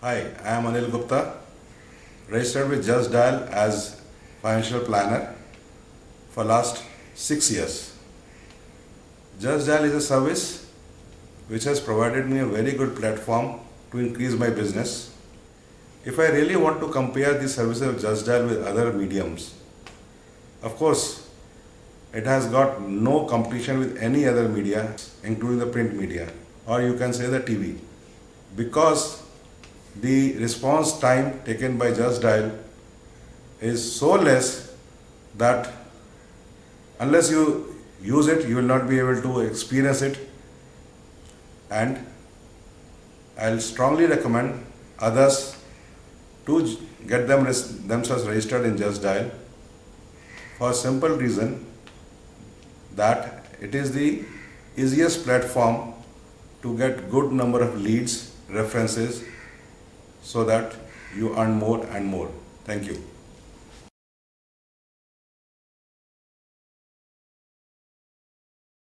Hi, I am Anil Gupta, registered with Just Dial as financial planner for last six years. Just Dial is a service which has provided me a very good platform to increase my business. If I really want to compare the services of Just Dial with other mediums, of course, it has got no competition with any other media, including the print media, or you can say the TV, because the response time taken by Just Dial is so less that unless you use it, you will not be able to experience it. And I'll strongly recommend others to get them themselves registered in Just Dial for a simple reason that it is the easiest platform to get good number of leads, references, so that you earn more and more. Thank you.